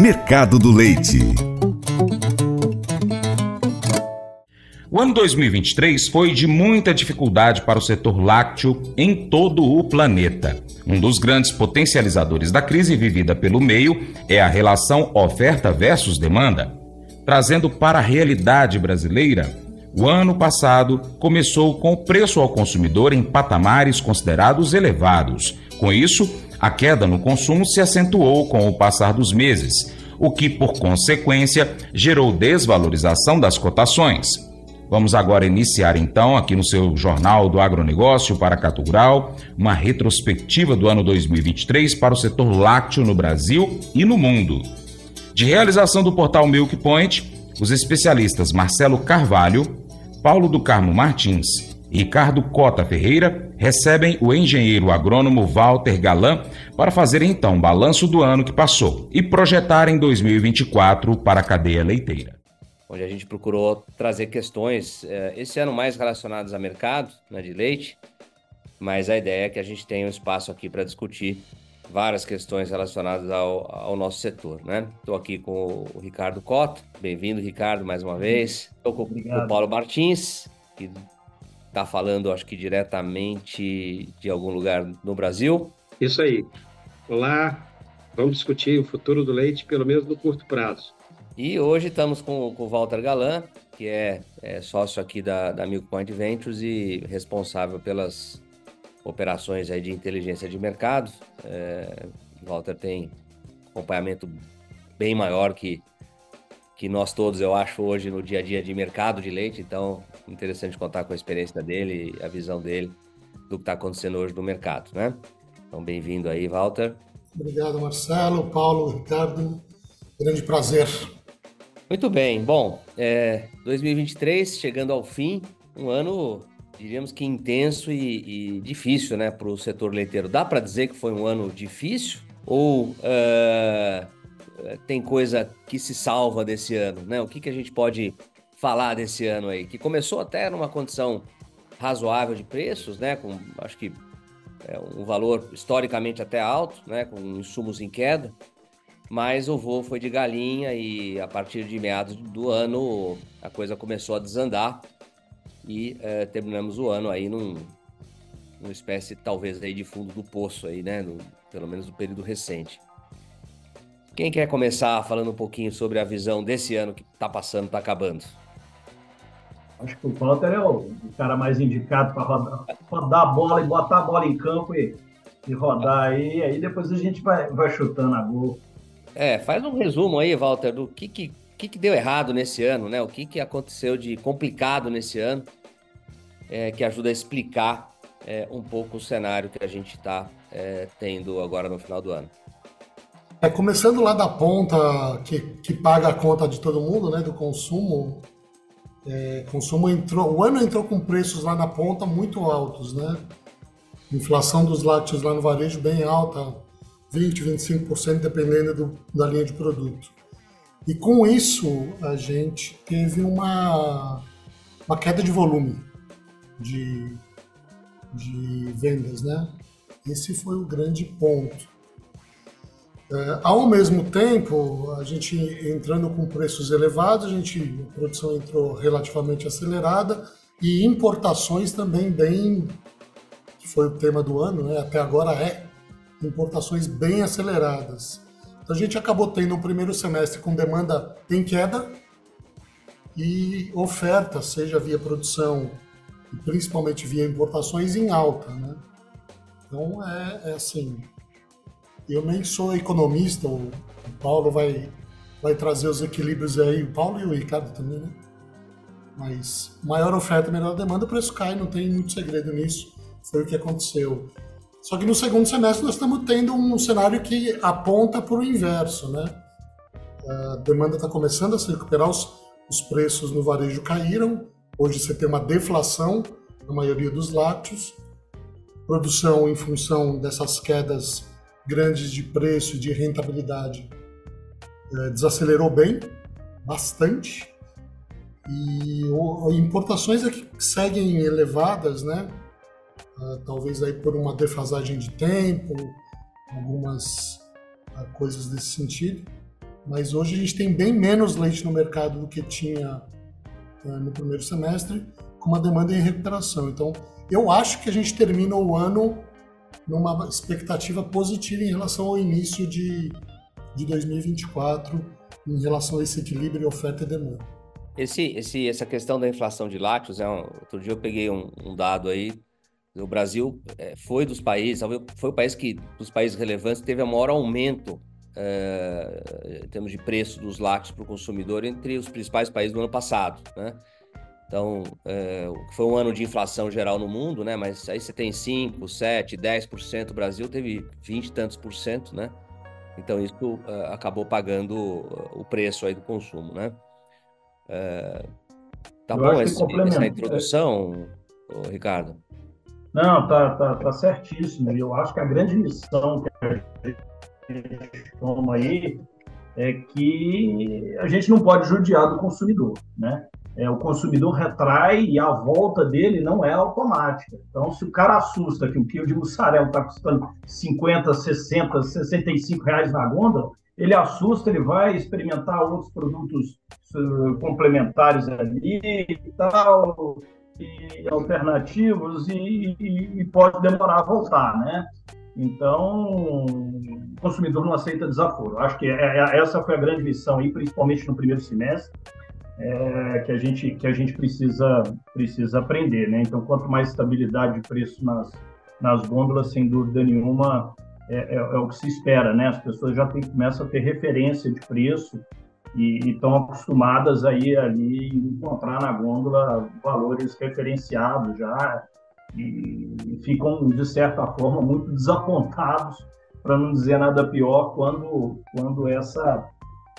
Mercado do Leite. O ano 2023 foi de muita dificuldade para o setor lácteo em todo o planeta. Um dos grandes potencializadores da crise vivida pelo meio é a relação oferta versus demanda. Trazendo para a realidade brasileira, o ano passado começou com o preço ao consumidor em patamares considerados elevados. Com isso, a queda no consumo se acentuou com o passar dos meses, o que, por consequência, gerou desvalorização das cotações. Vamos agora iniciar então, aqui no seu Jornal do Agronegócio para Cato uma retrospectiva do ano 2023 para o setor lácteo no Brasil e no mundo. De realização do portal Milk Point, os especialistas Marcelo Carvalho, Paulo do Carmo Martins Ricardo Cota Ferreira recebem o engenheiro agrônomo Walter Galan para fazer então balanço do ano que passou e projetar em 2024 para a cadeia leiteira onde a gente procurou trazer questões, eh, esse ano mais relacionadas a mercado né, de leite, mas a ideia é que a gente tenha um espaço aqui para discutir várias questões relacionadas ao, ao nosso setor, né? Estou aqui com o Ricardo Cota, bem-vindo, Ricardo, mais uma vez. Estou com Obrigado. o Paulo Martins, que está falando, acho que diretamente de algum lugar no Brasil. Isso aí. Olá, vamos discutir o futuro do leite, pelo menos no curto prazo. E hoje estamos com, com o Walter Galan, que é, é, sócio aqui da, da Milk Point Ventures e responsável pelas operações aí de inteligência de mercado. É, o Walter tem acompanhamento bem maior que, que nós todos, eu acho, hoje no dia a dia de mercado de leite. Então, interessante contar com a experiência dele e a visão dele do que está acontecendo hoje no mercado, né? Então, bem-vindo aí, Walter. Obrigado, Marcelo, Paulo, Ricardo. Grande prazer muito bem. Bom, é, 2023 chegando ao fim, um ano, diríamos que intenso e, e difícil, né, para o setor leiteiro. Dá para dizer que foi um ano difícil ou uh, tem coisa que se salva desse ano, né? O que, que a gente pode falar desse ano aí? Que começou até numa condição razoável de preços, né? Com acho que é um valor historicamente até alto, né? Com insumos em queda mas o voo foi de galinha e a partir de meados do ano a coisa começou a desandar e é, terminamos o ano aí num, numa espécie talvez aí de fundo do poço aí, né, no, pelo menos no período recente. Quem quer começar falando um pouquinho sobre a visão desse ano que está passando, está acabando? Acho que o Walter é o, cara mais indicado para rodar, rodar a bola e botar a bola em campo e, e rodar aí, aí depois a gente vai, vai chutando a gol. É, faz um resumo aí, Walter, do que, que, que, que deu errado nesse ano, né? O que, que aconteceu de complicado nesse ano, é, que ajuda a explicar é, um pouco o cenário que a gente está é, tendo agora no final do ano. É, começando lá da ponta que, que paga a conta de todo mundo, né, do consumo, é, consumo entrou, o ano entrou com preços lá na ponta muito altos, né? Inflação dos lácteos lá no varejo bem alta, 20, 25%, dependendo do, da linha de produto. E com isso, a gente teve uma, uma queda de volume de, de vendas, né? Esse foi o grande ponto. É, ao mesmo tempo, a gente entrando com preços elevados, a, gente, a produção entrou relativamente acelerada e importações também bem, que foi o tema do ano, né? até agora é importações bem aceleradas. Então a gente acabou tendo um primeiro semestre com demanda em queda e oferta, seja via produção e principalmente via importações, em alta. Né? Então é, é assim. Eu nem sou economista, o Paulo vai, vai trazer os equilíbrios aí, o Paulo e o Ricardo também, né? Mas maior oferta, menor demanda, o preço cai, não tem muito segredo nisso. Foi o que aconteceu. Só que no segundo semestre nós estamos tendo um cenário que aponta para o inverso, né? A demanda está começando a se recuperar, os, os preços no varejo caíram. Hoje você tem uma deflação na maioria dos lácteos. Produção em função dessas quedas grandes de preço e de rentabilidade é, desacelerou bem, bastante. E o, importações é que seguem elevadas, né? uh, talvez aí por uma defasagem de tempo, algumas uh, coisas desse sentido. Mas hoje a gente tem bem menos leite no mercado do que tinha é, no primeiro semestre, com uma demanda em recuperação. Então, eu acho que a gente termina o ano numa expectativa positiva em relação ao início de, de 2024, em relação a esse equilíbrio oferta e demanda. Esse, esse, essa questão da inflação de lácteos, é outro dia eu peguei um, um dado aí, o Brasil é, foi dos países, foi o país que, dos países relevantes, teve o maior aumento é, em termos de preço dos lácteos para o consumidor entre os principais países do ano passado, né? Então, é, foi um ano de inflação geral no mundo, né? Mas aí você tem 5, 7, 10%, o Brasil teve 20 e tantos por cento, né? Então, isso é, acabou pagando o preço aí do consumo, né? É, tá Eu bom esse, essa introdução, Ricardo? Não, tá, tá, tá certíssimo. Eu acho que a grande lição que a gente toma aí é que a gente não pode judiar do consumidor, né? É, o consumidor retrai e a volta dele não é automática. Então, se o cara assusta que o quilo de mussarela está custando 50, 60, 65 reais na gôndola, ele assusta, ele vai experimentar outros produtos uh, complementares ali e tal, e alternativos, e, e, e pode demorar a voltar, né? Então, o consumidor não aceita desaforo. Acho que é, é, essa foi a grande lição aí, principalmente no primeiro semestre, é, que a gente que a gente precisa precisa aprender, né? Então, quanto mais estabilidade de preço nas nas gôndolas, sem dúvida nenhuma, é, é, é o que se espera, né? As pessoas já tem, começam a ter referência de preço e estão acostumadas aí ali encontrar na gôndola valores referenciados já e, e ficam de certa forma muito desapontados para não dizer nada pior quando quando essa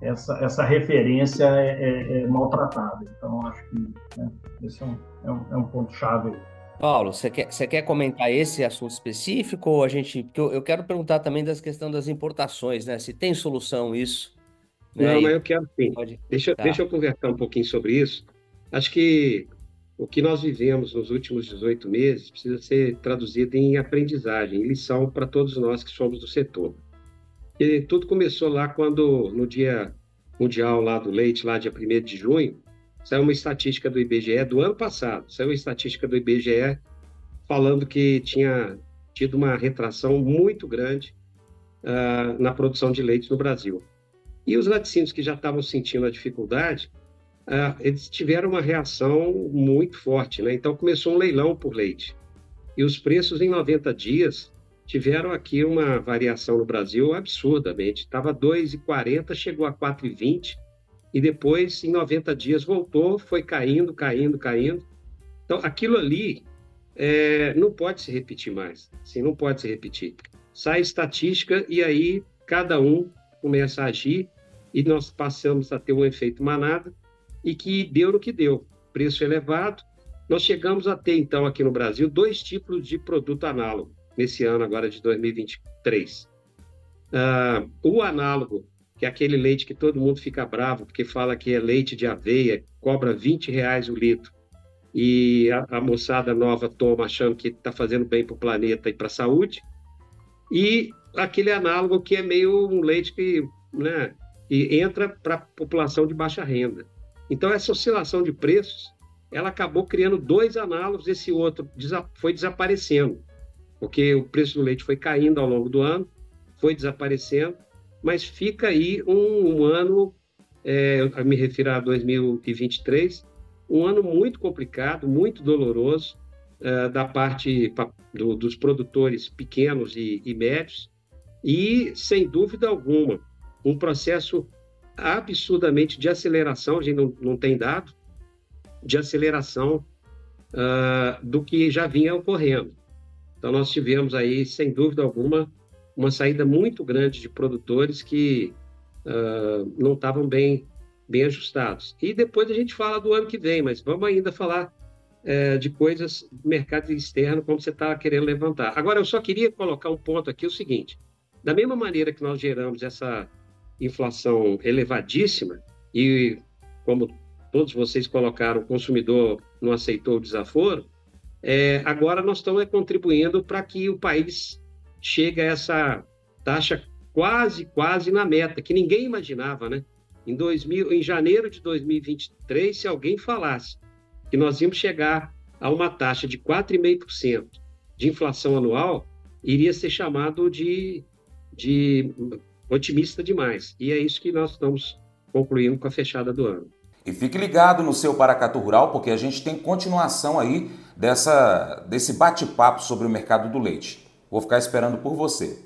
essa, essa referência é, é, é maltratada. Então, acho que né, esse é um, é um, é um ponto chave. Paulo, você quer, você quer comentar esse assunto específico ou a gente. Porque eu, eu quero perguntar também das questão das importações, né? Se tem solução isso. Né? Não, mas eu quero sim. Pode... Deixa, tá. deixa eu conversar um pouquinho sobre isso. Acho que o que nós vivemos nos últimos 18 meses precisa ser traduzido em aprendizagem, em lição para todos nós que somos do setor. E tudo começou lá quando, no Dia Mundial lá do Leite, lá dia 1 de junho, saiu uma estatística do IBGE do ano passado, saiu uma estatística do IBGE falando que tinha tido uma retração muito grande uh, na produção de leite no Brasil. E os laticínios que já estavam sentindo a dificuldade, uh, eles tiveram uma reação muito forte, né? Então começou um leilão por leite. E os preços em 90 dias tiveram aqui uma variação no Brasil absurdamente. Estava 2,40, chegou a 4,20 e depois, em 90 dias, voltou, foi caindo, caindo, caindo. Então, aquilo ali é, não pode se repetir mais. Assim, não pode se repetir. Sai estatística e aí cada um começa a agir e nós passamos a ter um efeito manada e que deu no que deu. Preço elevado. Nós chegamos a ter, então, aqui no Brasil, dois tipos de produto análogo nesse ano agora de 2023. Uh, ah, o análogo, que é aquele leite que todo mundo fica bravo, porque fala que é leite de aveia, cobra 20 reais o litro, e a, a moçada nova toma achando que está fazendo bem para o planeta e para a saúde, e aquele análogo que é meio um leite que, né, que entra para a população de baixa renda. Então, essa oscilação de preços, ela acabou criando dois análogos, esse outro foi desaparecendo porque o preço do leite foi caindo ao longo do ano, foi desaparecendo, mas fica aí um, um ano, é, eu me refiro a 2023, um ano muito complicado, muito doloroso é, da parte do, dos produtores pequenos e, e médios, e, sem dúvida alguma, um processo absurdamente de aceleração, a gente não, não tem dado, de aceleração uh, do que já vinha ocorrendo. Então, nós tivemos aí, sem dúvida alguma, uma saída muito grande de produtores que uh, não estavam bem, bem ajustados. E depois a gente fala do ano que vem, mas vamos ainda falar uh, de coisas do mercado externo, como você está querendo levantar. Agora, eu só queria colocar um ponto aqui, o seguinte. Da mesma maneira que nós geramos essa inflação elevadíssima, e como todos vocês colocaram, o consumidor não aceitou o desaforo, é, agora nós estamos contribuindo para que o país chegue a essa taxa quase, quase na meta, que ninguém imaginava, né? Em, 2000, em janeiro de 2023, se alguém falasse que nós íamos chegar a uma taxa de 4,5% de inflação anual, iria ser chamado de, de otimista demais. E é isso que nós estamos concluindo com a fechada do ano. E fique ligado no seu Paracatu Rural, porque a gente tem continuação aí dessa, desse bate-papo sobre o mercado do leite. Vou ficar esperando por você.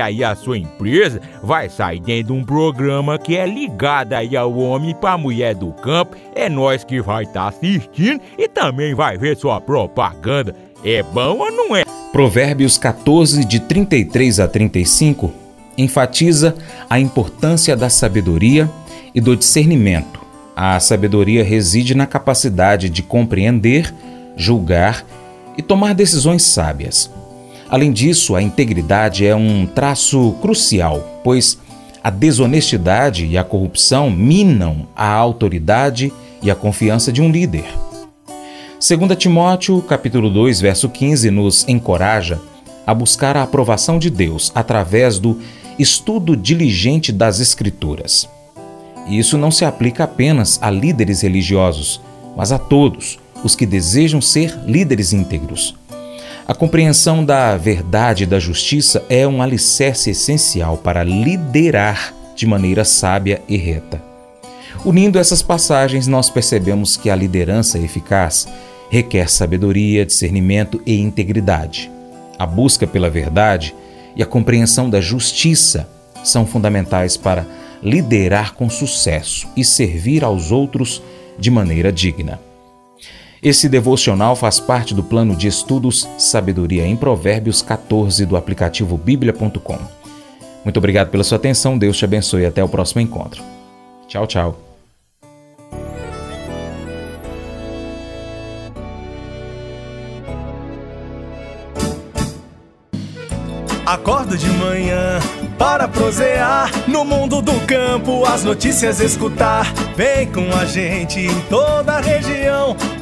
aí a sua empresa vai sair dentro de um programa que é ligado aí ao homem para a mulher do campo. É nós que vai estar tá assistindo e também vai ver sua propaganda. É bom ou não é? Provérbios 14, de 33 a 35, enfatiza a importância da sabedoria e do discernimento. A sabedoria reside na capacidade de compreender, julgar e tomar decisões sábias. Além disso, a integridade é um traço crucial, pois a desonestidade e a corrupção minam a autoridade e a confiança de um líder. 2 Timóteo, capítulo 2, verso 15, nos encoraja a buscar a aprovação de Deus através do estudo diligente das Escrituras. Isso não se aplica apenas a líderes religiosos, mas a todos os que desejam ser líderes íntegros. A compreensão da verdade e da justiça é um alicerce essencial para liderar de maneira sábia e reta. Unindo essas passagens, nós percebemos que a liderança eficaz requer sabedoria, discernimento e integridade. A busca pela verdade e a compreensão da justiça são fundamentais para liderar com sucesso e servir aos outros de maneira digna. Esse devocional faz parte do plano de estudos Sabedoria em Provérbios 14 do aplicativo bíblia.com. Muito obrigado pela sua atenção, Deus te abençoe e até o próximo encontro. Tchau, tchau. Acordo de manhã para prosear no mundo do campo, as notícias escutar. Vem com a gente em toda a região